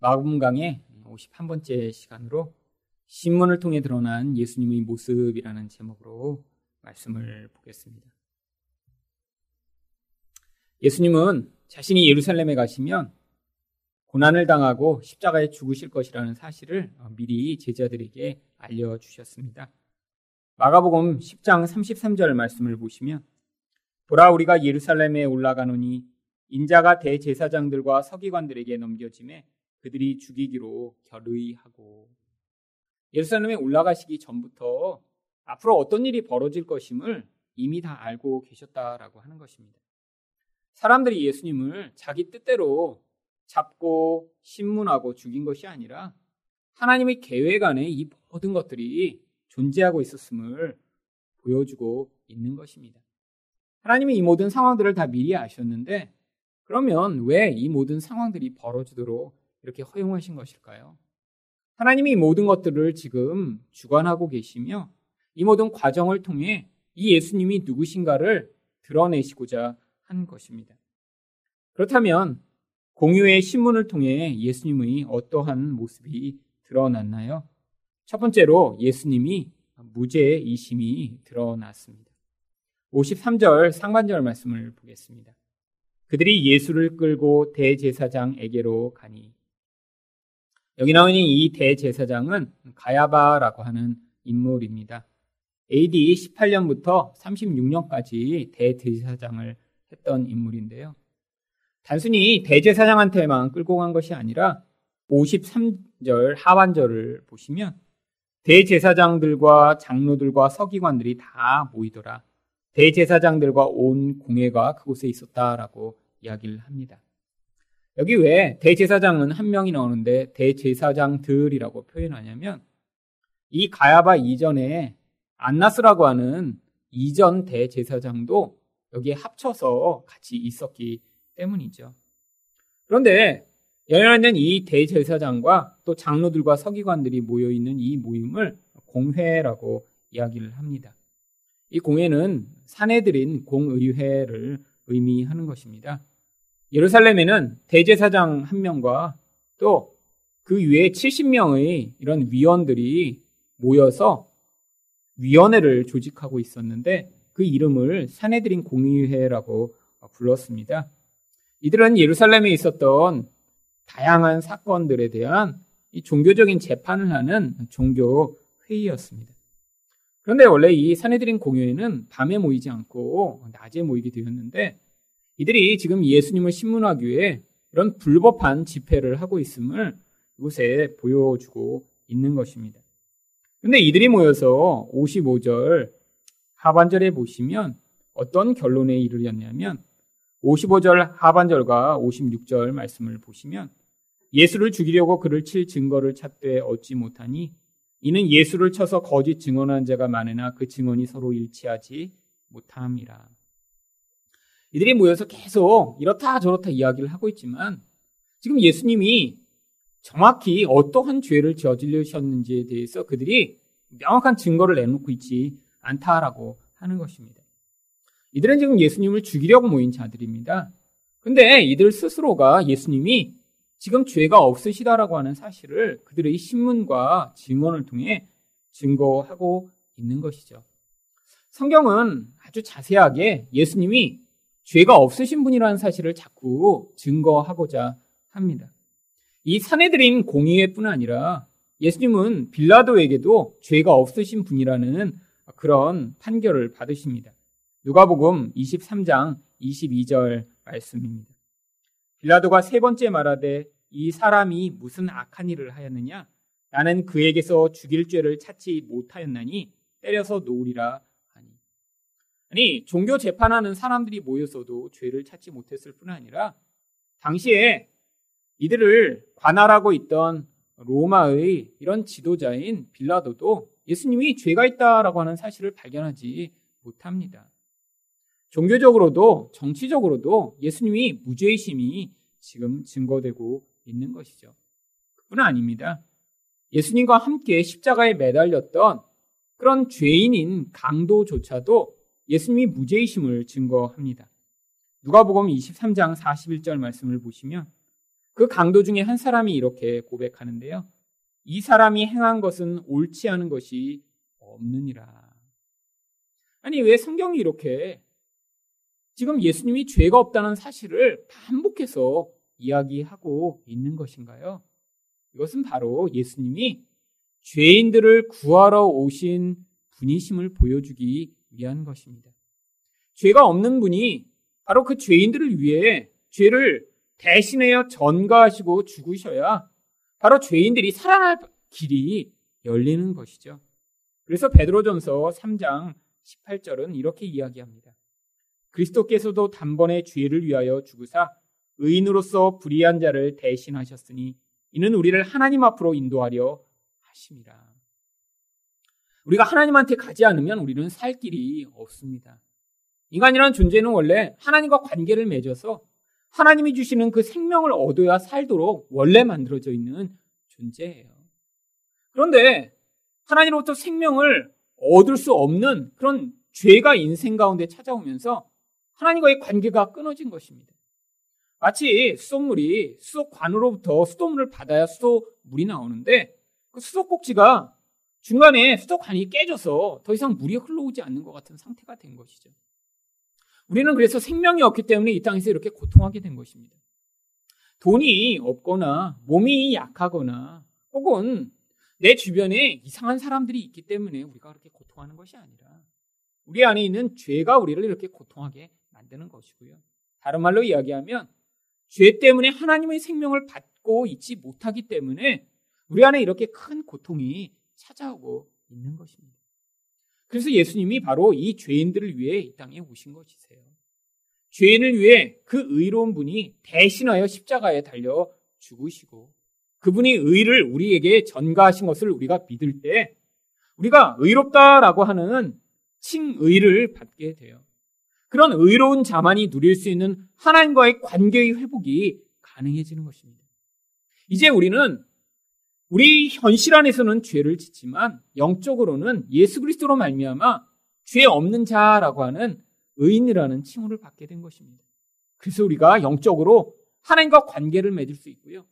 마음강의 51번째 시간으로 신문을 통해 드러난 예수님의 모습이라는 제목으로 말씀을 보겠습니다. 예수님은 자신이 예루살렘에 가시면 고난을 당하고 십자가에 죽으실 것이라는 사실을 미리 제자들에게 알려주셨습니다. 마가복음 10장 33절 말씀을 보시면 보라 우리가 예루살렘에 올라가노니 인자가 대제사장들과 서기관들에게 넘겨짐에 그들이 죽이기로 결의하고 예루살렘에 올라가시기 전부터 앞으로 어떤 일이 벌어질 것임을 이미 다 알고 계셨다라고 하는 것입니다. 사람들이 예수님을 자기 뜻대로 잡고 신문하고 죽인 것이 아니라 하나님의 계획 안에 이 모든 것들이 존재하고 있었음을 보여주고 있는 것입니다. 하나님이 이 모든 상황들을 다 미리 아셨는데 그러면 왜 이 모든 상황들이 벌어지도록 이렇게 허용하신 것일까요? 하나님이 이 모든 것들을 지금 주관하고 계시며 이 모든 과정을 통해 이 예수님이 누구신가를 드러내시고자 한 것입니다. 그렇다면 공유의 신문을 통해 예수님의 어떠한 모습이 드러났나요? 첫 번째로 예수님이 무죄이심이 드러났습니다. 53절 상반절 말씀을 보겠습니다. 그들이 예수를 끌고 대제사장에게로 가니 여기 나오는 이 대제사장은 가야바라고 하는 인물입니다. AD 18년부터 36년까지 대제사장을 했던 인물인데요. 단순히 대제사장한테만 끌고 간 것이 아니라 53절 하반절을 보시면 대제사장들과 장로들과 서기관들이 다 모이더라. 대제사장들과 온 공회가 그곳에 있었다라고 이야기를 합니다. 여기 왜 대제사장은 한 명이 나오는데 대제사장들이라고 표현하냐면 이 가야바 이전에 안나스라고 하는 이전 대제사장도 여기에 합쳐서 같이 있었기 때문이죠. 그런데 열려있는 이 대제사장과 또 장로들과 서기관들이 모여 있는 이 모임을 공회라고 이야기를 합니다. 이 공회는 사내들인 공의회를 의미하는 것입니다. 예루살렘에는 대제사장 한 명과 또 그 위에 70명의 이런 위원들이 모여서 위원회를 조직하고 있었는데 그 이름을 사내들인 공의회라고 불렀습니다. 이들은 예루살렘에 있었던 다양한 사건들에 대한 이 종교적인 재판을 하는 종교 회의였습니다. 그런데 원래 이 사내들인 공회는 밤에 모이지 않고 낮에 모이게 되었는데 이들이 지금 예수님을 신문하기 위해 이런 불법한 집회를 하고 있음을 이곳에 보여주고 있는 것입니다. 근데 이들이 모여서 55절 하반절에 보시면 어떤 결론에 이르렀냐면 55절 하반절과 56절 말씀을 보시면 예수를 죽이려고 그를 칠 증거를 찾되 얻지 못하니 이는 예수를 쳐서 거짓 증언한 자가 많으나 그 증언이 서로 일치하지 못함이라. 이들이 모여서 계속 이렇다 저렇다 이야기를 하고 있지만 지금 예수님이 정확히 어떠한 죄를 저지르셨는지에 대해서 그들이 명확한 증거를 내놓고 있지 않다라고 하는 것입니다. 이들은 지금 예수님을 죽이려고 모인 자들입니다. 근데 이들 스스로가 예수님이 지금 죄가 없으시다라고 하는 사실을 그들의 신문과 증언을 통해 증거하고 있는 것이죠. 성경은 아주 자세하게 예수님이 죄가 없으신 분이라는 사실을 자꾸 증거하고자 합니다. 이 사내들인 공의회뿐 아니라 예수님은 빌라도에게도 죄가 없으신 분이라는 그런 판결을 받으십니다. 누가복음 23장 22절 말씀입니다. 빌라도가 세 번째 말하되 이 사람이 무슨 악한 일을 하였느냐? 나는 그에게서 죽일 죄를 찾지 못하였나니 때려서 놓으리라. 아니, 종교 재판하는 사람들이 모여서도 죄를 찾지 못했을 뿐 아니라 당시에 이들을 관할하고 있던 로마의 이런 지도자인 빌라도도 예수님이 죄가 있다라고 하는 사실을 발견하지 못합니다. 종교적으로도 정치적으로도 예수님이 무죄의심이 지금 증거되고 있는 것이죠. 그뿐 아닙니다. 예수님과 함께 십자가에 매달렸던 그런 죄인인 강도조차도 예수님이 무죄의심을 증거합니다. 누가복음 23장 41절 말씀을 보시면 그 강도 중에 한 사람이 이렇게 고백하는데요. 이 사람이 행한 것은 옳지 않은 것이 없느니라. 아니, 왜 성경이 이렇게 지금 예수님이 죄가 없다는 사실을 반복해서 이야기하고 있는 것인가요? 이것은 바로 예수님이 죄인들을 구하러 오신 분이심을 보여주기 위한 것입니다. 죄가 없는 분이 바로 그 죄인들을 위해 죄를 대신하여 전가하시고 죽으셔야 바로 죄인들이 살아날 길이 열리는 것이죠. 그래서 베드로전서 3장 18절은 이렇게 이야기합니다. 그리스도께서도 단번에 죄를 위하여 죽으사 의인으로서 불의한 자를 대신하셨으니 이는 우리를 하나님 앞으로 인도하려 하심이라. 우리가 하나님한테 가지 않으면 우리는 살 길이 없습니다. 인간이라는 존재는 원래 하나님과 관계를 맺어서 하나님이 주시는 그 생명을 얻어야 살도록 원래 만들어져 있는 존재예요. 그런데 하나님으로부터 생명을 얻을 수 없는 그런 죄가 인생 가운데 찾아오면서 하나님과의 관계가 끊어진 것입니다. 마치 수돗물이 수도관으로부터 수돗물을 받아야 수도물이 나오는데 그 수도꼭지가 중간에 수도관이 깨져서 더 이상 물이 흘러오지 않는 것 같은 상태가 된 것이죠. 우리는 그래서 생명이 없기 때문에 이 땅에서 이렇게 고통하게 된 것입니다. 돈이 없거나 몸이 약하거나 혹은 내 주변에 이상한 사람들이 있기 때문에 우리가 그렇게 고통하는 것이 아니라 우리 안에 있는 죄가 우리를 이렇게 고통하게 만드는 것이고요. 다른 말로 이야기하면 죄 때문에 하나님의 생명을 받고 있지 못하기 때문에 우리 안에 이렇게 큰 고통이 찾아오고 있는 것입니다. 그래서 예수님이 바로 이 죄인들을 위해 이 땅에 오신 것이세요. 죄인을 위해 그 의로운 분이 대신하여 십자가에 달려 죽으시고 그분이 의를 우리에게 전가하신 것을 우리가 믿을 때 우리가 의롭다라고 하는 칭의를 받게 돼요. 그런 의로운 자만이 누릴 수 있는 하나님과의 관계의 회복이 가능해지는 것입니다. 이제 우리는 우리 현실 안에서는 죄를 짓지만 영적으로는 예수 그리스도로 말미암아 죄 없는 자라고 하는 의인이라는 칭호를 받게 된 것입니다. 그래서 우리가 영적으로 하나님과 관계를 맺을 수 있고요.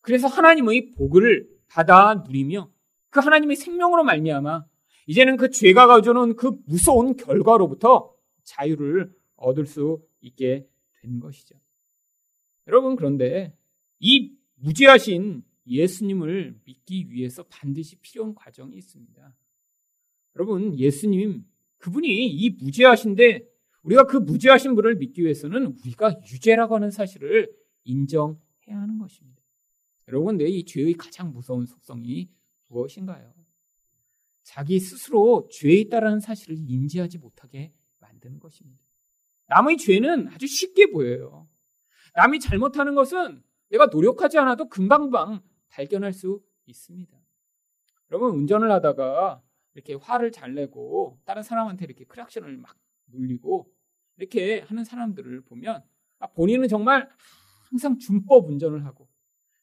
그래서 하나님의 복을 받아 누리며 그 하나님의 생명으로 말미암아 이제는 그 죄가 가져오는 그 무서운 결과로부터 자유를 얻을 수 있게 된 것이죠. 여러분, 그런데 이 무죄하신 예수님을 믿기 위해서 반드시 필요한 과정이 있습니다. 여러분, 예수님, 그분이 이 무죄하신데 우리가 그 무죄하신 분을 믿기 위해서는 우리가 유죄라고 하는 사실을 인정해야 하는 것입니다. 여러분, 내 이 죄의 가장 무서운 속성이 무엇인가요? 자기 스스로 죄에 있다라는 사실을 인지하지 못하게 만드는 것입니다. 남의 죄는 아주 쉽게 보여요. 남이 잘못하는 것은 내가 노력하지 않아도 금방방 발견할 수 있습니다. 여러분 운전을 하다가 이렇게 화를 잘 내고 다른 사람한테 이렇게 크락션을 막 눌리고 이렇게 하는 사람들을 보면 아, 본인은 정말 항상 준법 운전을 하고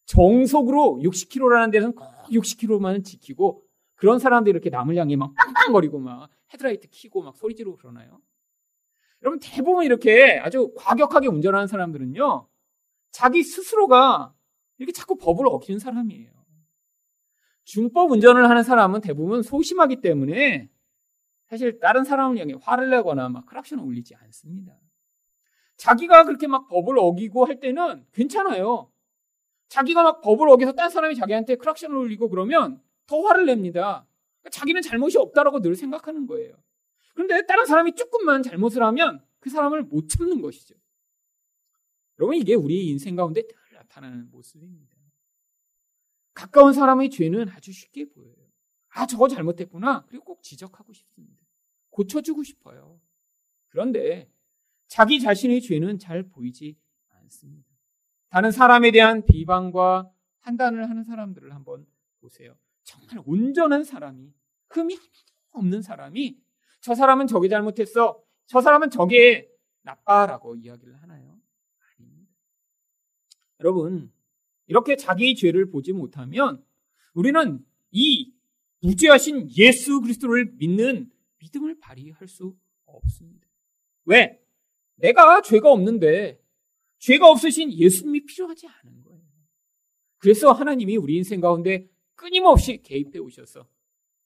정속으로 60km라는 데서는 꼭 60km만 지키고 그런 사람들이 이렇게 남을 향해 막 빵빵거리고 막 헤드라이트 키고 막 소리 지르고 그러나요? 여러분 대부분 이렇게 아주 과격하게 운전하는 사람들은요. 자기 스스로가 이렇게 자꾸 법을 어기는 사람이에요. 중법 운전을 하는 사람은 대부분 소심하기 때문에 사실 다른 사람을 향해 화를 내거나 막 크락션을 울리지 않습니다. 자기가 그렇게 막 법을 어기고 할 때는 괜찮아요. 자기가 막 법을 어겨서 딴 사람이 자기한테 크락션을 울리고 그러면 더 화를 냅니다. 자기는 잘못이 없다라고 늘 생각하는 거예요. 그런데 다른 사람이 조금만 잘못을 하면 그 사람을 못 참는 것이죠. 여러분 이게 우리의 인생 가운데 늘 나타나는 모습입니다. 가까운 사람의 죄는 아주 쉽게 보여요. 아, 저거 잘못했구나. 그리고 꼭 지적하고 싶습니다. 고쳐주고 싶어요. 그런데 자기 자신의 죄는 잘 보이지 않습니다. 다른 사람에 대한 비방과 판단을 하는 사람들을 한번 보세요. 정말 온전한 사람이, 흠이 없는 사람이 저 사람은 저게 잘못했어. 저 사람은 저게 나빠라고 이야기를 하나요? 여러분, 이렇게 자기의 죄를 보지 못하면 우리는 이 무죄하신 예수 그리스도를 믿는 믿음을 발휘할 수 없습니다. 왜? 내가 죄가 없는데 죄가 없으신 예수님이 필요하지 않은 거예요. 그래서 하나님이 우리 인생 가운데 끊임없이 개입해 오셔서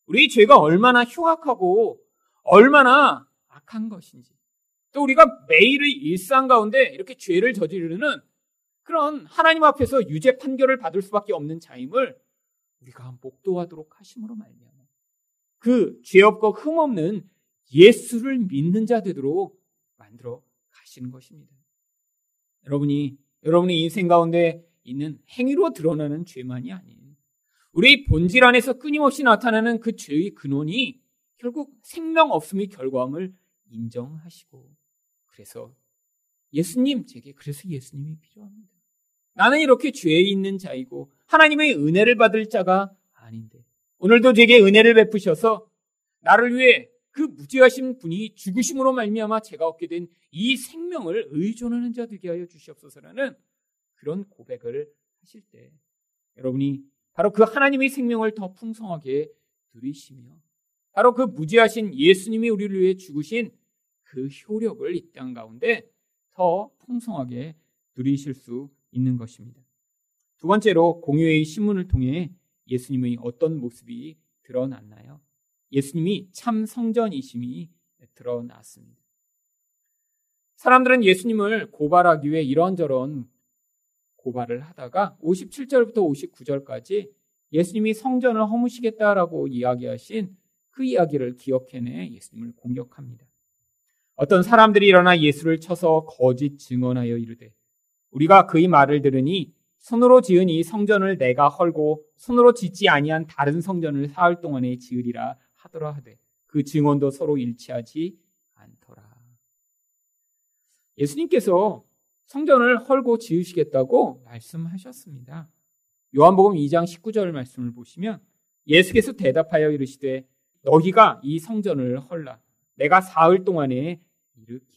우리 죄가 얼마나 흉악하고 얼마나 악한 것인지 또 우리가 매일의 일상 가운데 이렇게 죄를 저지르는 그런 하나님 앞에서 유죄 판결을 받을 수밖에 없는 자임을 우리가 목도하도록 하심으로 말미암아 그 죄 없고 흠 없는 예수를 믿는 자 되도록 만들어 가시는 것입니다. 여러분이 여러분의 인생 가운데 있는 행위로 드러나는 죄만이 아닌 우리 본질 안에서 끊임없이 나타나는 그 죄의 근원이 결국 생명 없음의 결과함을 인정하시고 그래서 예수님 제게 그래서 예수님이 필요합니다. 나는 이렇게 죄에 있는 자이고 하나님의 은혜를 받을 자가 아닌데. 오늘도 제게 은혜를 베푸셔서 나를 위해 그 무지하신 분이 죽으심으로 말미암아 제가 얻게 된 이 생명을 의존하는 자 되게 하여 주시옵소서라는 그런 고백을 하실 때 여러분이 바로 그 하나님의 생명을 더 풍성하게 누리시며 바로 그 무지하신 예수님이 우리를 위해 죽으신 그 효력을 이 땅 가운데 더 풍성하게 누리실 수 있는 것입니다. 두 번째로 공유의 신문을 통해 예수님의 어떤 모습이 드러났나요? 예수님이 참 성전이심이 드러났습니다. 사람들은 예수님을 고발하기 위해 이런저런 고발을 하다가 57절부터 59절까지 예수님이 성전을 허무시겠다라고 이야기하신 그 이야기를 기억해내 예수님을 공격합니다. 어떤 사람들이 일어나 예수를 쳐서 거짓 증언하여 이르되 우리가 그의 말을 들으니 손으로 지은 이 성전을 내가 헐고 손으로 짓지 아니한 다른 성전을 사흘 동안에 지으리라 하더라 하되 그 증언도 서로 일치하지 않더라. 예수님께서 성전을 헐고 지으시겠다고 말씀하셨습니다. 요한복음 2장 19절 말씀을 보시면 예수께서 대답하여 이르시되 너희가 이 성전을 헐라 내가 사흘 동안에 일으키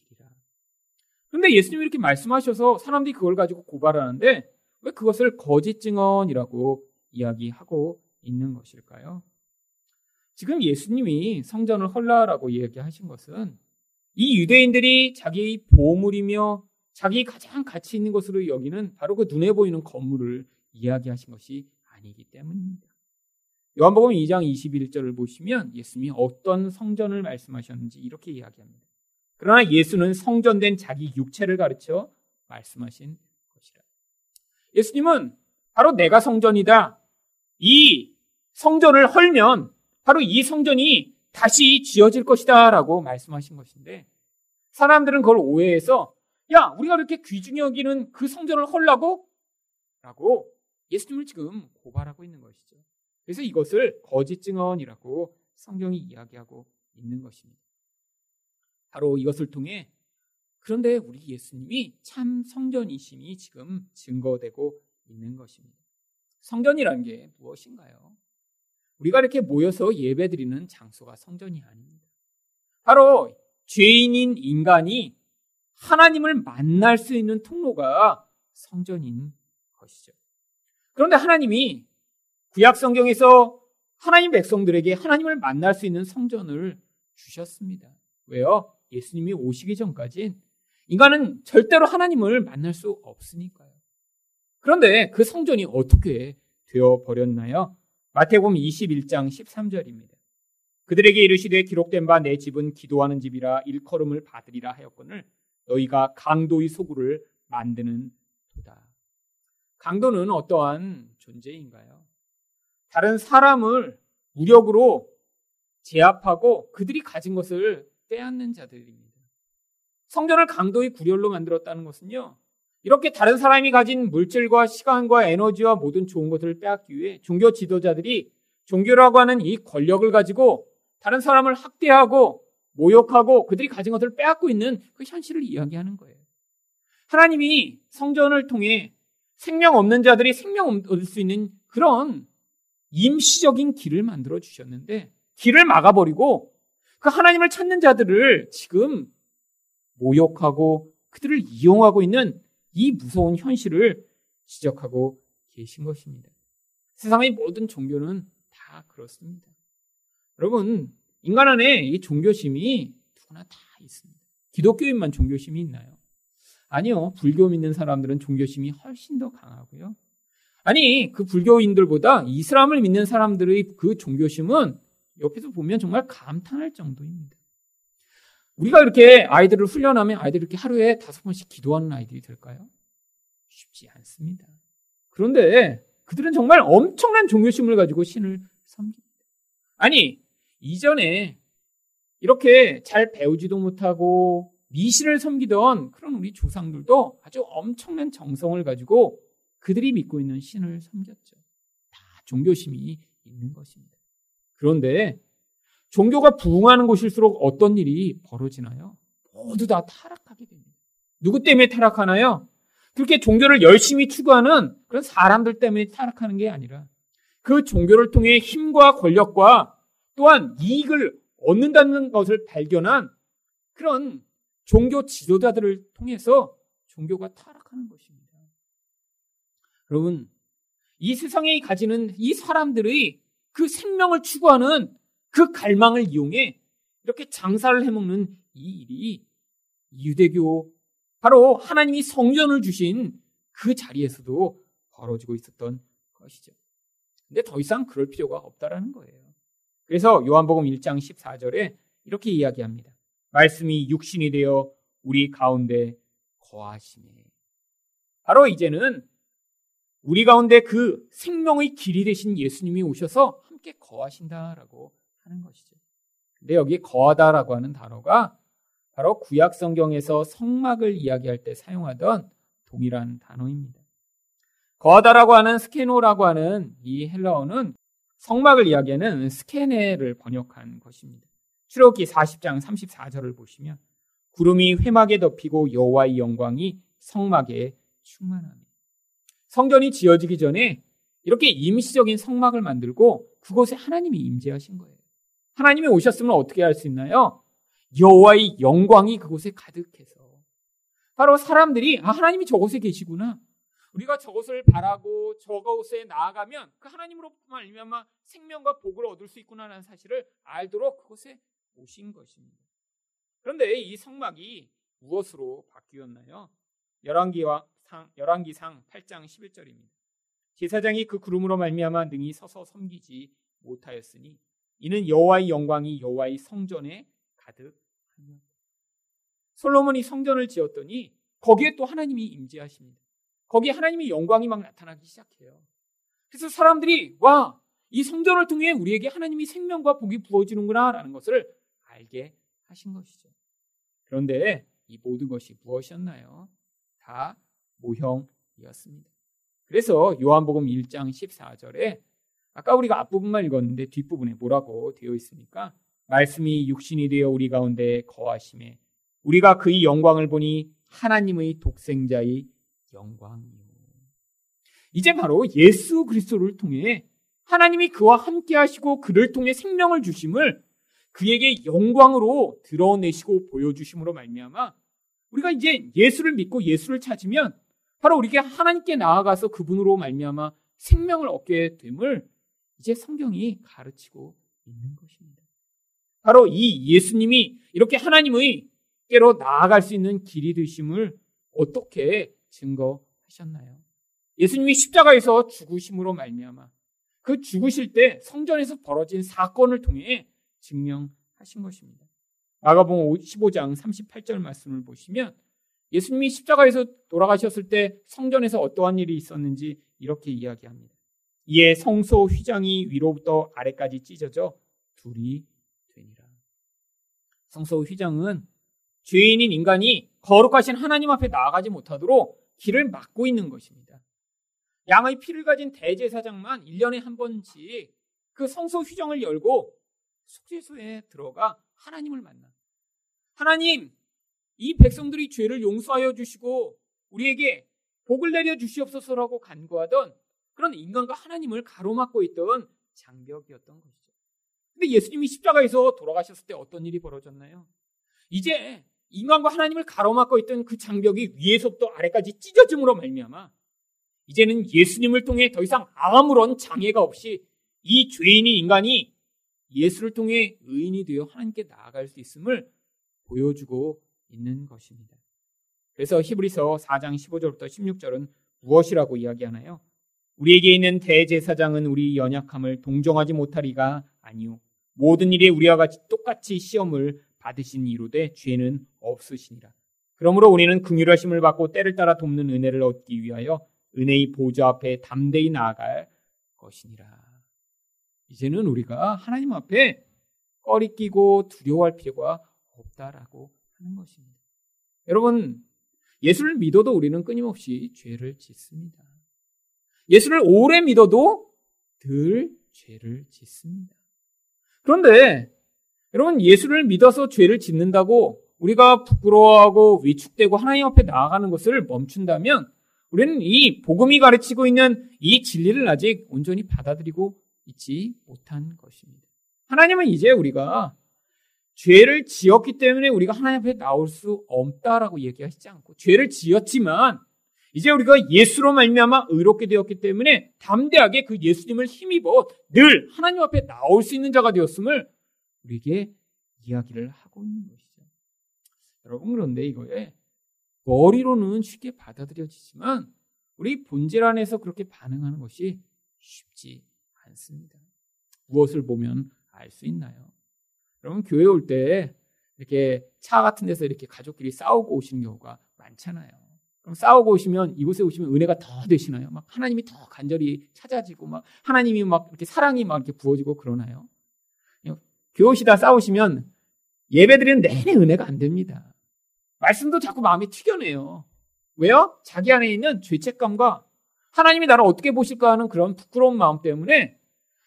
그런데 예수님이 이렇게 말씀하셔서 사람들이 그걸 가지고 고발하는데 왜 그것을 거짓 증언이라고 이야기하고 있는 것일까요? 지금 예수님이 성전을 헐라라고 이야기하신 것은 이 유대인들이 자기의 보물이며 자기 가장 가치 있는 것으로 여기는 바로 그 눈에 보이는 건물을 이야기하신 것이 아니기 때문입니다. 요한복음 2장 21절을 보시면 예수님이 어떤 성전을 말씀하셨는지 이렇게 이야기합니다. 그러나 예수는 성전된 자기 육체를 가르쳐 말씀하신 것이라. 예수님은 바로 내가 성전이다. 이 성전을 헐면 바로 이 성전이 다시 지어질 것이다 라고 말씀하신 것인데 사람들은 그걸 오해해서 야 우리가 이렇게 귀중히 여기는 그 성전을 헐라고? 라고 예수님을 지금 고발하고 있는 것이죠. 그래서 이것을 거짓 증언이라고 성경이 이야기하고 있는 것입니다. 바로 이것을 통해 그런데 우리 예수님이 참 성전이심이 지금 증거되고 있는 것입니다. 성전이라는 게 무엇인가요? 우리가 이렇게 모여서 예배드리는 장소가 성전이 아닙니다. 바로 죄인인 인간이 하나님을 만날 수 있는 통로가 성전인 것이죠. 그런데 하나님이 구약 성경에서 하나님 백성들에게 하나님을 만날 수 있는 성전을 주셨습니다. 왜요? 예수님이 오시기 전까지 인간은 절대로 하나님을 만날 수 없으니까요. 그런데 그 성전이 어떻게 되어 버렸나요? 마태복음 21장 13절입니다. 그들에게 이르시되 기록된 바 내 집은 기도하는 집이라 일컬음을 받으리라 하였거늘 너희가 강도의 소굴을 만드는 도다. 강도는 어떠한 존재인가요? 다른 사람을 무력으로 제압하고 그들이 가진 것을 빼앗는 자들입니다. 성전을 강도의 구렬로 만들었다는 것은요. 이렇게 다른 사람이 가진 물질과 시간과 에너지와 모든 좋은 것을 빼앗기 위해 종교 지도자들이 종교라고 하는 이 권력을 가지고 다른 사람을 학대하고 모욕하고 그들이 가진 것을 빼앗고 있는 그 현실을 이야기하는 거예요. 하나님이 성전을 통해 생명 없는 자들이 생명 얻을 수 있는 그런 임시적인 길을 만들어 주셨는데 길을 막아버리고 그 하나님을 찾는 자들을 지금 모욕하고 그들을 이용하고 있는 이 무서운 현실을 지적하고 계신 것입니다. 세상의 모든 종교는 다 그렇습니다. 여러분, 인간 안에 이 종교심이 누구나 다 있습니다. 기독교인만 종교심이 있나요? 아니요. 불교 믿는 사람들은 종교심이 훨씬 더 강하고요. 아니, 그 불교인들보다 이슬람을 믿는 사람들의 그 종교심은 옆에서 보면 정말 감탄할 정도입니다. 우리가 이렇게 아이들을 훈련하면 아이들이 이렇게 하루에 다섯 번씩 기도하는 아이들이 될까요? 쉽지 않습니다. 그런데 그들은 정말 엄청난 종교심을 가지고 신을 섬깁니다. 아니, 이전에 이렇게 잘 배우지도 못하고 미신을 섬기던 그런 우리 조상들도 아주 엄청난 정성을 가지고 그들이 믿고 있는 신을 섬겼죠. 다 종교심이 있는 것입니다. 그런데 종교가 부흥하는 곳일수록 어떤 일이 벌어지나요? 모두 다 타락하게 됩니다. 누구 때문에 타락하나요? 그렇게 종교를 열심히 추구하는 그런 사람들 때문에 타락하는 게 아니라 그 종교를 통해 힘과 권력과 또한 이익을 얻는다는 것을 발견한 그런 종교 지도자들을 통해서 종교가 타락하는 것입니다. 여러분, 이 세상에 가지는 이 사람들의 그 생명을 추구하는 그 갈망을 이용해 이렇게 장사를 해먹는 이 일이 유대교, 바로 하나님이 성전을 주신 그 자리에서도 벌어지고 있었던 것이죠. 근데 더 이상 그럴 필요가 없다라는 거예요. 그래서 요한복음 1장 14절에 이렇게 이야기합니다. 말씀이 육신이 되어 우리 가운데 거하시네. 바로 이제는 우리 가운데 그 생명의 길이 되신 예수님이 오셔서 함께 거하신다라고 하는 것이죠. 근데 여기 거하다라고 하는 단어가 바로 구약 성경에서 성막을 이야기할 때 사용하던 동일한 단어입니다. 거하다라고 하는 스케노라고 하는 이 헬라어는 성막을 이야기하는 스케네를 번역한 것입니다. 출애굽기 40장 34절을 보시면 구름이 회막에 덮이고 여호와의 영광이 성막에 충만하니 성전이 지어지기 전에 이렇게 임시적인 성막을 만들고 그곳에 하나님이 임재하신 거예요. 하나님이 오셨으면 어떻게 할 수 있나요? 여호와의 영광이 그곳에 가득해서 바로 사람들이 아 하나님이 저곳에 계시구나. 우리가 저곳을 바라고 저곳에 나아가면 그 하나님으로부터 말미암아 생명과 복을 얻을 수 있구나라는 사실을 알도록 그곳에 오신 것입니다. 그런데 이 성막이 무엇으로 바뀌었나요? 열왕기상 8장 11절입니다. 제사장이 그 구름으로 말미암아 능히 서서 섬기지 못하였으니 이는 여호와의 영광이 여호와의 성전에 가득하며 솔로몬이 성전을 지었더니 거기에 또 하나님이 임재하십니다. 거기에 하나님의 영광이 막 나타나기 시작해요. 그래서 사람들이 와, 이 성전을 통해 우리에게 하나님이 생명과 복이 부어지는구나라는 것을 알게 하신 것이죠. 그런데 이 모든 것이 무엇이었나요? 다 모형이었습니다. 그래서 요한복음 1장 14절에 아까 우리가 앞부분만 읽었는데 뒷부분에 뭐라고 되어 있습니까? 말씀이 육신이 되어 우리 가운데 거하심에 우리가 그의 영광을 보니 하나님의 독생자의 영광이요. 이제 바로 예수 그리스도를 통해 하나님이 그와 함께 하시고 그를 통해 생명을 주심을 그에게 영광으로 드러내시고 보여주심으로 말미암아 우리가 이제 예수를 믿고 예수를 찾으면 바로 우리가 하나님께 나아가서 그분으로 말미암아 생명을 얻게 됨을 이제 성경이 가르치고 있는 것입니다. 바로 이 예수님이 이렇게 하나님의 께로 나아갈 수 있는 길이 되심을 어떻게 증거하셨나요? 예수님이 십자가에서 죽으심으로 말미암아 그 죽으실 때 성전에서 벌어진 사건을 통해 증명하신 것입니다. 마가복음 15장 38절 말씀을 보시면 예수님이 십자가에서 돌아가셨을 때 성전에서 어떠한 일이 있었는지 이렇게 이야기합니다. 이에 성소 휘장이 위로부터 아래까지 찢어져 둘이 되니라. 성소 휘장은 죄인인 인간이 거룩하신 하나님 앞에 나아가지 못하도록 길을 막고 있는 것입니다. 양의 피를 가진 대제사장만 1년에 한 번씩 그 성소 휘정을 열고 숙제소에 들어가 하나님을 만나. 하나님, 이 백성들이 죄를 용서하여 주시고 우리에게 복을 내려 주시옵소서라고 간구하던 그런 인간과 하나님을 가로막고 있던 장벽이었던 것이죠. 근데 예수님이 십자가에서 돌아가셨을 때 어떤 일이 벌어졌나요? 이제 인간과 하나님을 가로막고 있던 그 장벽이 위에서부터 아래까지 찢어짐으로 말미암아 이제는 예수님을 통해 더 이상 아무런 장애가 없이 이 죄인인 인간이 예수를 통해 의인이 되어 하나님께 나아갈 수 있음을 보여주고 있는 것입니다. 그래서 히브리서 4장 15절부터 16절은 무엇이라고 이야기하나요? 우리에게 있는 대제사장은 우리 연약함을 동정하지 못하리가 아니요 모든 일에 우리와 같이 똑같이 시험을 받으신 이로되 죄는 없으시니라. 그러므로 우리는 긍휼하심을 받고 때를 따라 돕는 은혜를 얻기 위하여 은혜의 보좌 앞에 담대히 나아갈 것이니라. 이제는 우리가 하나님 앞에 꺼리 끼고 두려워할 필요가 없다라고 하는 것입니다. 여러분, 예수를 믿어도 우리는 끊임없이 죄를 짓습니다. 예수를 오래 믿어도 늘 죄를 짓습니다. 그런데 여러분 예수를 믿어서 죄를 짓는다고 우리가 부끄러워하고 위축되고 하나님 앞에 나아가는 것을 멈춘다면 우리는 이 복음이 가르치고 있는 이 진리를 아직 온전히 받아들이고 있지 못한 것입니다. 하나님은 이제 우리가 죄를 지었기 때문에 우리가 하나님 앞에 나올 수 없다라고 얘기하시지 않고 죄를 지었지만 이제 우리가 예수로 말미암아 의롭게 되었기 때문에 담대하게 그 예수님을 힘입어 늘 하나님 앞에 나올 수 있는 자가 되었음을 우리에게 이야기를 하고 있는 것이죠. 여러분 그런데 이거에 머리로는 쉽게 받아들여지지만 우리 본질 안에서 그렇게 반응하는 것이 쉽지 않습니다. 무엇을 보면 알 수 있나요? 여러분 교회 올 때 이렇게 차 같은 데서 이렇게 가족끼리 싸우고 오시는 경우가 많잖아요. 그럼 싸우고 오시면 이곳에 오시면 은혜가 더 되시나요? 막 하나님이 더 간절히 찾아지고 막 하나님이 막 이렇게 사랑이 막 이렇게 부어지고 그러나요? 교시다 싸우시면 예배드리는 내내 은혜가 안 됩니다. 말씀도 자꾸 마음에 튀겨내요. 왜요? 자기 안에 있는 죄책감과 하나님이 나를 어떻게 보실까 하는 그런 부끄러운 마음 때문에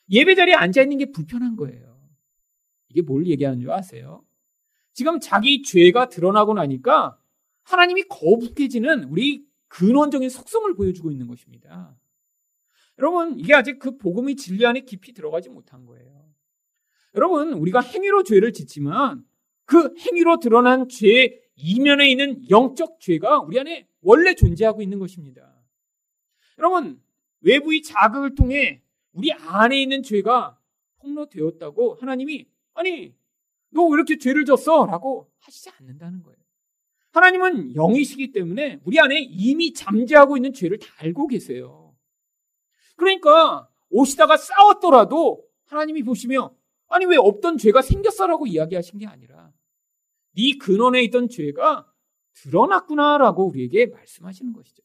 예배 자리에 앉아 있는 게 불편한 거예요. 이게 뭘 얘기하는 줄 아세요? 지금 자기 죄가 드러나고 나니까 하나님이 거북해지는 우리 근원적인 속성을 보여주고 있는 것입니다. 여러분, 이게 아직 그 복음의 진리 안에 깊이 들어가지 못한 거예요. 여러분, 우리가 행위로 죄를 짓지만 그 행위로 드러난 죄 이면에 있는 영적 죄가 우리 안에 원래 존재하고 있는 것입니다. 여러분, 외부의 자극을 통해 우리 안에 있는 죄가 폭로되었다고 하나님이 아니, 너 왜 이렇게 죄를 졌어? 라고 하시지 않는다는 거예요. 하나님은 영이시기 때문에 우리 안에 이미 잠재하고 있는 죄를 다 알고 계세요. 그러니까 오시다가 싸웠더라도 하나님이 보시며 아니 왜 없던 죄가 생겼어라고 이야기하신 게 아니라 네 근원에 있던 죄가 드러났구나라고 우리에게 말씀하시는 것이죠.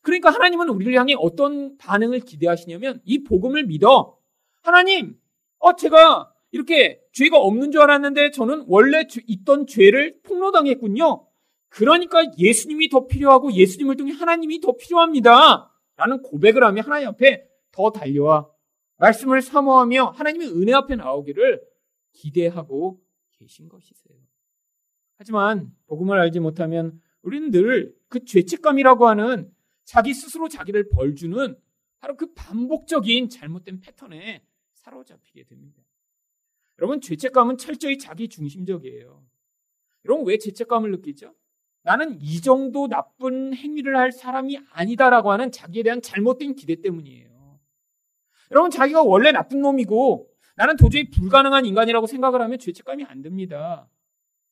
그러니까 하나님은 우리를 향해 어떤 반응을 기대하시냐면 이 복음을 믿어 하나님 어 제가 이렇게 죄가 없는 줄 알았는데 저는 원래 있던 죄를 폭로당했군요. 그러니까 예수님이 더 필요하고 예수님을 통해 하나님이 더 필요합니다. 라는 고백을 하며 하나님 앞에 더 달려와 말씀을 사모하며 하나님의 은혜 앞에 나오기를 기대하고 계신 것이세요. 하지만 복음을 알지 못하면 우리는 늘 그 죄책감이라고 하는 자기 스스로 자기를 벌주는 바로 그 반복적인 잘못된 패턴에 사로잡히게 됩니다. 여러분 죄책감은 철저히 자기 중심적이에요. 여러분 왜 죄책감을 느끼죠? 나는 이 정도 나쁜 행위를 할 사람이 아니다라고 하는 자기에 대한 잘못된 기대 때문이에요. 여러분, 자기가 원래 나쁜 놈이고 나는 도저히 불가능한 인간이라고 생각을 하면 죄책감이 안 듭니다.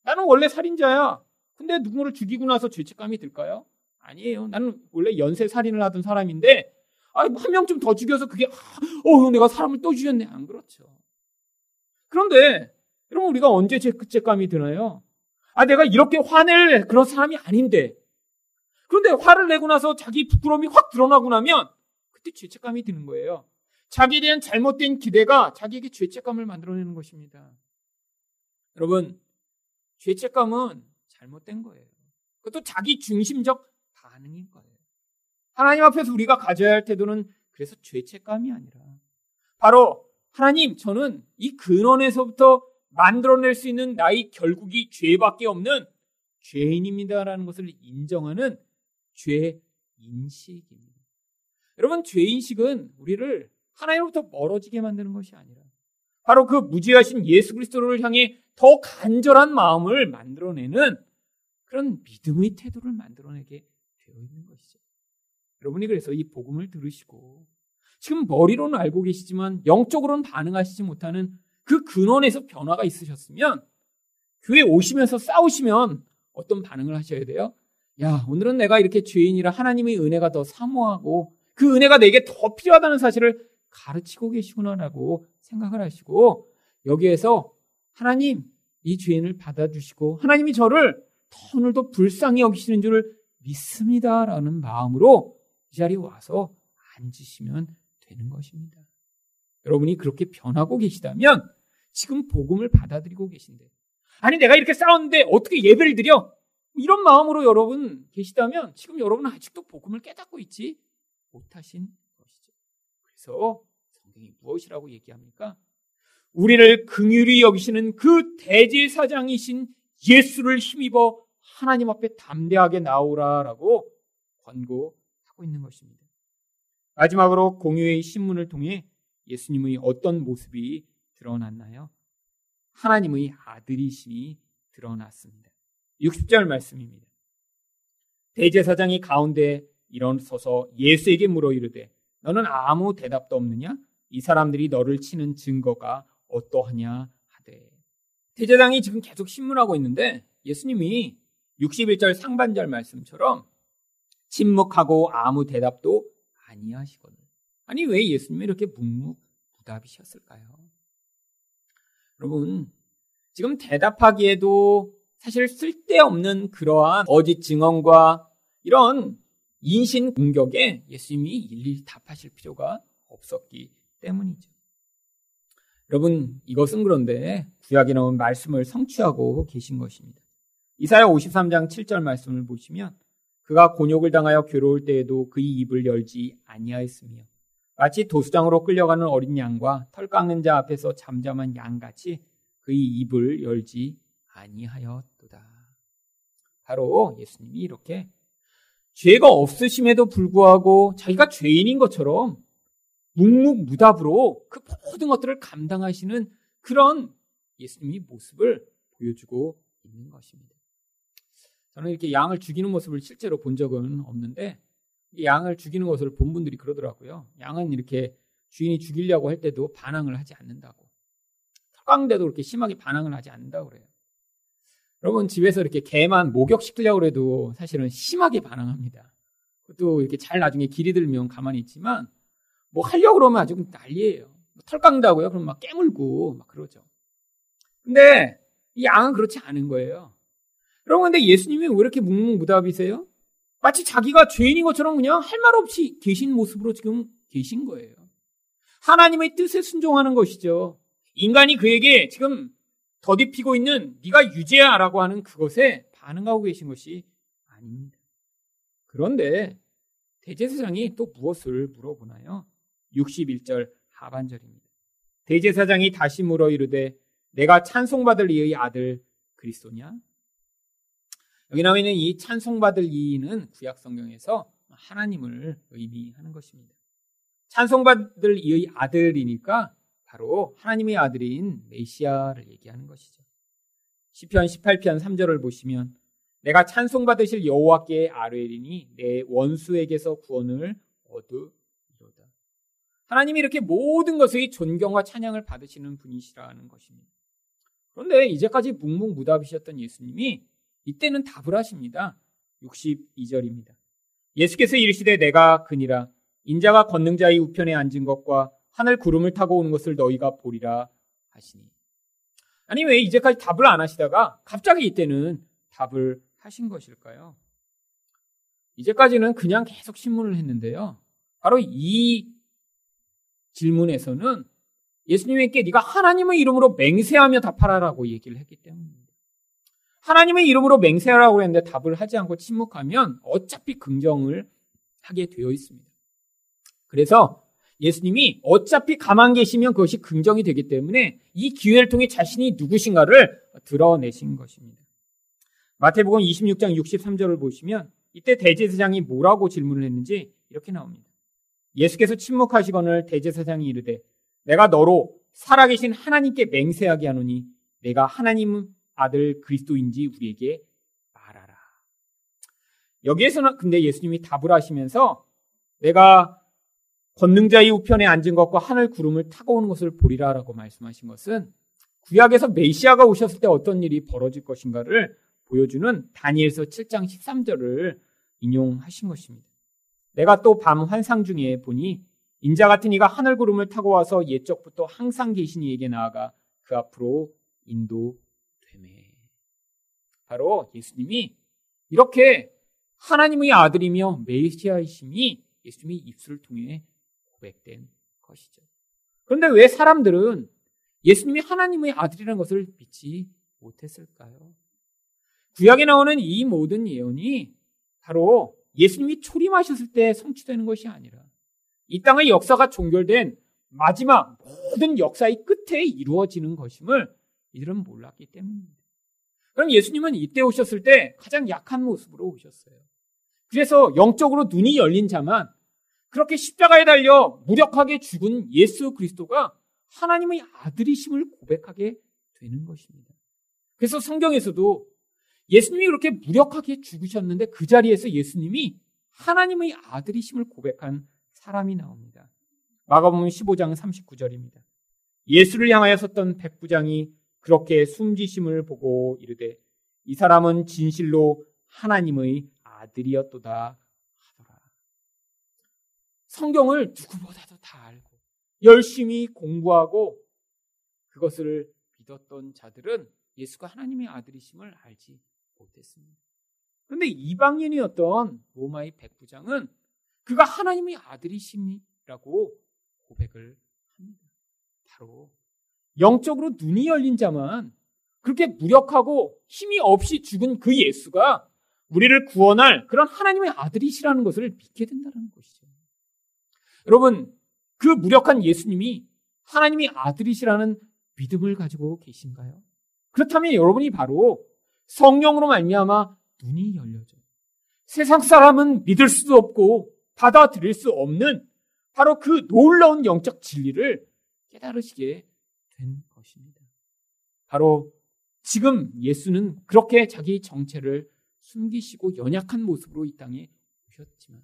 나는 원래 살인자야. 근데 누구를 죽이고 나서 죄책감이 들까요? 아니에요. 나는 원래 연쇄 살인을 하던 사람인데, 아, 한 명쯤 더 죽여서 그게, 아, 어, 내가 사람을 또 죽였네. 안 그렇죠. 그런데, 여러분, 우리가 언제 죄책감이 드나요? 아, 내가 이렇게 화낼 그런 사람이 아닌데. 그런데 화를 내고 나서 자기 부끄러움이 확 드러나고 나면 그때 죄책감이 드는 거예요. 자기에 대한 잘못된 기대가 자기에게 죄책감을 만들어내는 것입니다. 여러분, 죄책감은 잘못된 거예요. 그것도 자기 중심적 반응인 거예요. 하나님 앞에서 우리가 가져야 할 태도는 그래서 죄책감이 아니라 바로 하나님, 저는 이 근원에서부터 만들어낼 수 있는 나의 결국이 죄밖에 없는 죄인입니다라는 것을 인정하는 죄 인식입니다. 여러분, 죄 인식은 우리를 하나님으로부터 멀어지게 만드는 것이 아니라 바로 그 무지하신 예수 그리스도를 향해 더 간절한 마음을 만들어내는 그런 믿음의 태도를 만들어내게 되어 있는 것이죠. 여러분이 그래서 이 복음을 들으시고 지금 머리로는 알고 계시지만 영적으로는 반응하시지 못하는 그 근원에서 변화가 있으셨으면 교회 오시면서 싸우시면 어떤 반응을 하셔야 돼요? 야, 오늘은 내가 이렇게 죄인이라 하나님의 은혜가 더 사모하고 그 은혜가 내게 더 필요하다는 사실을 가르치고 계시구나라고 생각을 하시고 여기에서 하나님 이 죄인을 받아주시고 하나님이 저를 더 오늘도 불쌍히 여기시는 줄을 믿습니다라는 마음으로 이 자리에 와서 앉으시면 되는 것입니다. 여러분이 그렇게 변하고 계시다면 지금 복음을 받아들이고 계신데 아니 내가 이렇게 싸웠는데 어떻게 예배를 드려? 이런 마음으로 여러분 계시다면 지금 여러분은 아직도 복음을 깨닫고 있지 못하신 것이죠. 그래서 성경이 무엇이라고 얘기합니까? 우리를 긍휼히 여기시는 그 대제사장이신 예수를 힘입어 하나님 앞에 담대하게 나오라라고 권고하고 있는 것입니다. 마지막으로 공유의 신문을 통해 예수님의 어떤 모습이 드러났나요? 하나님의 아들이심이 드러났습니다. 60절 말씀입니다. 대제사장이 가운데 일어서서 예수에게 물어 이르되 너는 아무 대답도 없느냐? 이 사람들이 너를 치는 증거가 어떠하냐 하되 대제사장이 지금 계속 신문하고 있는데 예수님이 61절 상반절 말씀처럼 침묵하고 아무 대답도 아니하시거든. 아니 왜 예수님이 이렇게 묵묵부답이셨을까요? 여러분 지금 대답하기에도 사실 쓸데없는 그러한 거짓 증언과 이런 인신 공격에 예수님이 일일이 답하실 필요가 없었기 때문이죠. 여러분 이것은 그런데 구약에 나온 말씀을 성취하고 계신 것입니다. 이사야 53장 7절 말씀을 보시면 그가 곤욕을 당하여 괴로울 때에도 그의 입을 열지 아니하였으며 마치 도수장으로 끌려가는 어린 양과 털 깎는 자 앞에서 잠잠한 양같이 그의 입을 열지 아니하였도다. 바로 예수님이 이렇게 죄가 없으심에도 불구하고 자기가 죄인인 것처럼 묵묵무답으로 그 모든 것들을 감당하시는 그런 예수님의 모습을 보여주고 있는 것입니다. 저는 이렇게 양을 죽이는 모습을 실제로 본 적은 없는데 양을 죽이는 것을 본 분들이 그러더라고요. 양은 이렇게 주인이 죽이려고 할 때도 반항을 하지 않는다고. 털강대도 그렇게 심하게 반항을 하지 않는다고 그래요. 여러분 집에서 이렇게 개만 목욕시키려고 해도 사실은 심하게 반항합니다. 그것도 이렇게 잘 나중에 길이 들면 가만히 있지만 뭐 하려고 그러면 아주 난리예요. 뭐털 깎는다고요? 그럼 막 깨물고 막 그러죠. 근데 이 양은 그렇지 않은 거예요. 여러분 근데 예수님이 왜 이렇게 묵묵무답이세요? 마치 자기가 죄인인 것처럼 그냥 할 말 없이 계신 모습으로 지금 계신 거예요. 하나님의 뜻에 순종하는 것이죠. 인간이 그에게 지금 더디피고 있는 네가 유죄야라고 하는 그것에 반응하고 계신 것이 아닙니다. 그런데 대제사장이 또 무엇을 물어보나요? 61절 하반절입니다. 대제사장이 다시 물어 이르되 내가 찬송받을 이의 아들 그리스도냐? 여기 나와 있는 이 찬송받을 이는 구약 성경에서 하나님을 의미하는 것입니다. 찬송받을 이의 아들이니까 바로 하나님의 아들인 메시아를 얘기하는 것이죠. 시편 18편 3절을 보시면 내가 찬송받으실 여호와께 아뢰리니 내 원수에게서 구원을 얻으리로다. 하나님이 이렇게 모든 것의 존경과 찬양을 받으시는 분이시라는 것입니다. 그런데 이제까지 묵묵무답이셨던 예수님이 이때는 답을 하십니다. 62절입니다. 예수께서 이르시되 내가 그니라 인자가 권능자의 우편에 앉은 것과 하늘 구름을 타고 오는 것을 너희가 보리라 하시니. 아니, 왜 이제까지 답을 안 하시다가 갑자기 이때는 답을 하신 것일까요? 이제까지는 그냥 계속 신문을 했는데요. 바로 이 질문에서는 예수님에게 네가 하나님의 이름으로 맹세하며 답하라라고 얘기를 했기 때문입니다. 하나님의 이름으로 맹세하라고 했는데 답을 하지 않고 침묵하면 어차피 긍정을 하게 되어 있습니다. 그래서 예수님이 어차피 가만 계시면 그것이 긍정이 되기 때문에 이 기회를 통해 자신이 누구신가를 드러내신 것입니다. 마태복음 26장 63절을 보시면 이때 대제사장이 뭐라고 질문을 했는지 이렇게 나옵니다. 예수께서 침묵하시거늘 대제사장이 이르되 내가 너로 살아계신 하나님께 맹세하게 하노니 내가 하나님 아들 그리스도인지 우리에게 말하라. 여기에서는 근데 예수님이 답을 하시면서 내가 권능자의 우편에 앉은 것과 하늘 구름을 타고 오는 것을 보리라라고 말씀하신 것은 구약에서 메시아가 오셨을 때 어떤 일이 벌어질 것인가를 보여주는 다니엘서 7장 13절을 인용하신 것입니다. 내가 또 밤 환상 중에 보니 인자 같은 이가 하늘 구름을 타고 와서 옛적부터 항상 계신 이에게 나아가 그 앞으로 인도되매. 바로 예수님이 이렇게 하나님의 아들이며 메시아이심이 예수님의 입술을 통해 고백된 것이죠. 그런데 왜 사람들은 예수님이 하나님의 아들이라는 것을 믿지 못했을까요? 구약에 나오는 이 모든 예언이 바로 예수님이 초림하셨을 때 성취되는 것이 아니라 이 땅의 역사가 종결된 마지막 모든 역사의 끝에 이루어지는 것임을 이들은 몰랐기 때문입니다. 그럼 예수님은 이때 오셨을 때 가장 약한 모습으로 오셨어요. 그래서 영적으로 눈이 열린 자만 그렇게 십자가에 달려 무력하게 죽은 예수 그리스도가 하나님의 아들이심을 고백하게 되는 것입니다. 그래서 성경에서도 예수님이 그렇게 무력하게 죽으셨는데 그 자리에서 예수님이 하나님의 아들이심을 고백한 사람이 나옵니다. 마가복음 15장 39절입니다. 예수를 향하여 섰던 백부장이 그렇게 숨지심을 보고 이르되 이 사람은 진실로 하나님의 아들이었도다 하더라. 성경을 누구보다도 다 알고 열심히 공부하고 그것을 믿었던 자들은 예수가 하나님의 아들이심을 알지 못했습니다. 그런데 이방인이었던 로마의 백부장은 그가 하나님의 아들이심이라고 고백을 합니다. 바로 영적으로 눈이 열린 자만 그렇게 무력하고 힘이 없이 죽은 그 예수가 우리를 구원할 그런 하나님의 아들이시라는 것을 믿게 된다는 것이죠. 여러분, 그 무력한 예수님이 하나님의 아들이시라는 믿음을 가지고 계신가요? 그렇다면 여러분이 바로 성령으로 말미암아 눈이 열려져. 세상 사람은 믿을 수도 없고 받아들일 수 없는 바로 그 놀라운 영적 진리를 깨달으시게 된 것입니다. 바로 지금 예수는 그렇게 자기 정체를 숨기시고 연약한 모습으로 이 땅에 오셨지만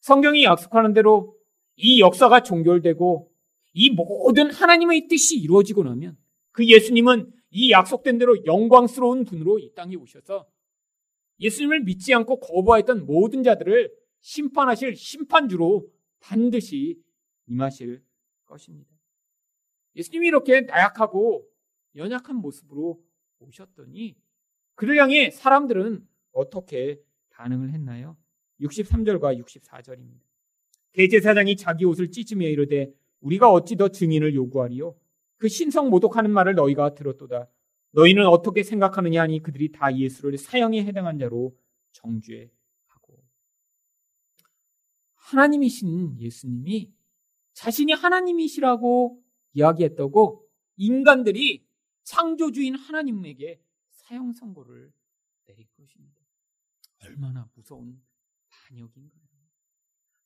성경이 약속하는 대로 이 역사가 종결되고 이 모든 하나님의 뜻이 이루어지고 나면 그 예수님은 이 약속된 대로 영광스러운 분으로 이 땅에 오셔서 예수님을 믿지 않고 거부했던 모든 자들을 심판하실 심판주로 반드시 임하실 것입니다. 예수님이 이렇게 나약하고 연약한 모습으로 오셨더니 그를 향해 사람들은 어떻게 반응을 했나요? 63절과 64절입니다. 대제사장이 자기 옷을 찢으며 이르되 우리가 어찌 더 증인을 요구하리요? 그 신성 모독하는 말을 너희가 들었도다. 너희는 어떻게 생각하느냐 하니 그들이 다 예수를 사형에 해당한 자로 정죄하고 하나님이신 예수님이 자신이 하나님이시라고 이야기했다고 인간들이 창조주인 하나님에게 사형 선고를 내린 것입니다. 얼마나 무서운 반역인가요?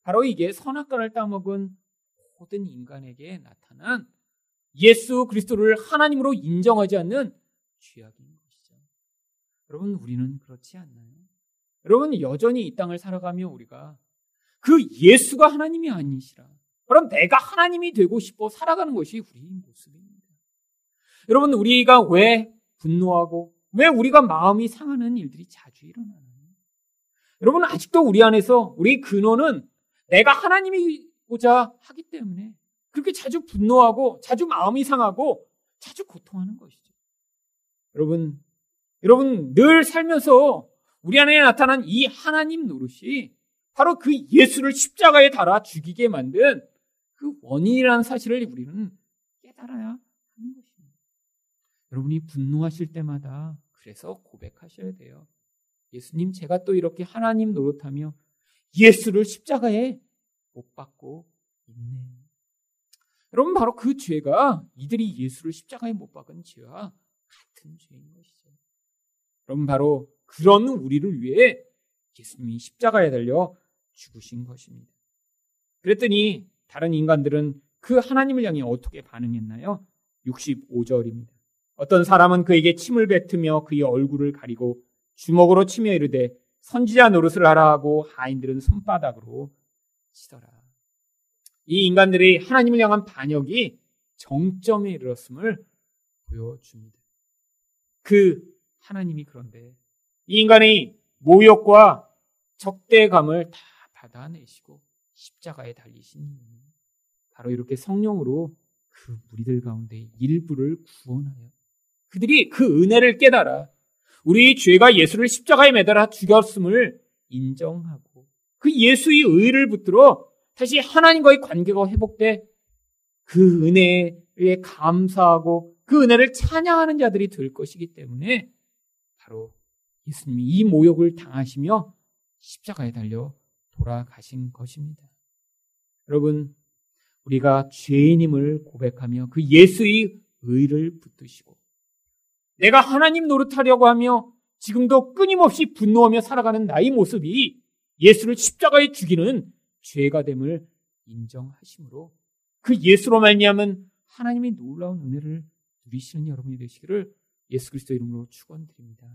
바로 이게 선악과를 따먹은 모든 인간에게 나타난 예수 그리스도를 하나님으로 인정하지 않는 죄악인 것이죠. 여러분, 우리는 그렇지 않나요? 여러분, 여전히 이 땅을 살아가며 우리가 그 예수가 하나님이 아니시라. 그럼 내가 하나님이 되고 싶어 살아가는 것이 우리의 모습입니다. 여러분, 우리가 왜 분노하고 왜 우리가 마음이 상하는 일들이 자주 일어나나요? 여러분, 아직도 우리 안에서 우리 근원은 내가 하나님이고자 하기 때문에 그렇게 자주 분노하고 자주 마음이 상하고 자주 고통하는 것이죠. 여러분, 여러분 늘 살면서 우리 안에 나타난 이 하나님 노릇이 바로 그 예수를 십자가에 달아 죽이게 만든 그 원인이라는 사실을 우리는 깨달아야 하는 것입니다. 여러분이 분노하실 때마다 그래서 고백하셔야 돼요. 예수님, 제가 또 이렇게 하나님 노릇하며 예수를 십자가에 못 박고 있네요. 여러분 바로 그 죄가 이들이 예수를 십자가에 못 박은 죄와 같은 죄인 것이죠. 여러분 바로 그런 우리를 위해 예수님이 십자가에 달려 죽으신 것입니다. 그랬더니 다른 인간들은 그 하나님을 향해 어떻게 반응했나요? 65절입니다. 어떤 사람은 그에게 침을 뱉으며 그의 얼굴을 가리고 주먹으로 치며 이르되 선지자 노릇을 하라 하고 하인들은 손바닥으로 치더라. 이 인간들이 하나님을 향한 반역이 정점에 이르렀음을 보여줍니다. 그 하나님이 그런데 이 인간의 모욕과 적대감을 다 받아내시고 십자가에 달리신 바로 이렇게 성령으로 그 무리들 가운데 일부를 구원하여 그들이 그 은혜를 깨달아 우리 죄가 예수를 십자가에 매달아 죽였음을 인정하고 그 예수의 의를 붙들어 다시 하나님과의 관계가 회복돼 그 은혜에 감사하고 그 은혜를 찬양하는 자들이 될 것이기 때문에 바로 예수님이 이 모욕을 당하시며 십자가에 달려 돌아가신 것입니다. 여러분, 우리가 죄인임을 고백하며 그 예수의 의를 붙드시고 내가 하나님 노릇하려고 하며 지금도 끊임없이 분노하며 살아가는 나의 모습이 예수를 십자가에 죽이는 죄가 됨을 인정하심으로 그 예수로 말미암은 하나님의 놀라운 은혜를 누리시는 여러분이 되시기를 예수 그리스도 이름으로 축원드립니다.